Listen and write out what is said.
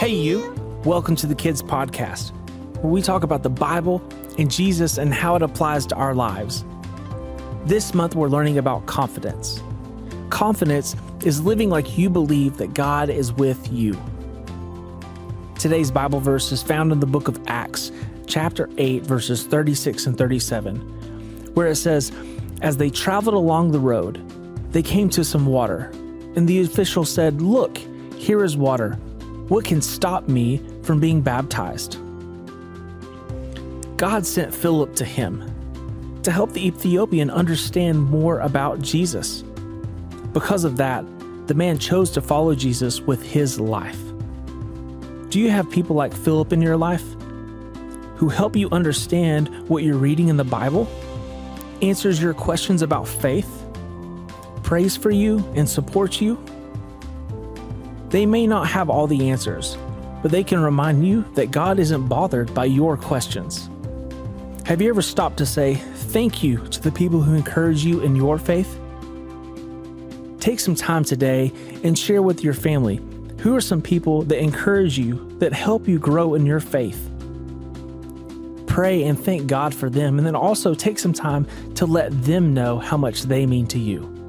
Hey, you. Welcome to the Kids Podcast, where we talk about the Bible and Jesus and how it applies to our lives. This month, we're learning about confidence. Confidence is living like you believe that God is with you. Today's Bible verse is found in the book of Acts, chapter 8, verses 36 and 37, where it says, As they traveled along the road, they came to some water, and the official said, Look, here is water. What can stop me from being baptized? God sent Philip to him to help the Ethiopian understand more about Jesus. Because of that, the man chose to follow Jesus with his life. Do you have people like Philip in your life who help you understand what you're reading in the Bible, answers your questions about faith, prays for you, and supports you? They may not have all the answers, but they can remind you that God isn't bothered by your questions. Have you ever stopped to say thank you to the people who encourage you in your faith? Take some time today and share with your family who are some people that encourage you, that help you grow in your faith. Pray and thank God for them, and then also take some time to let them know how much they mean to you.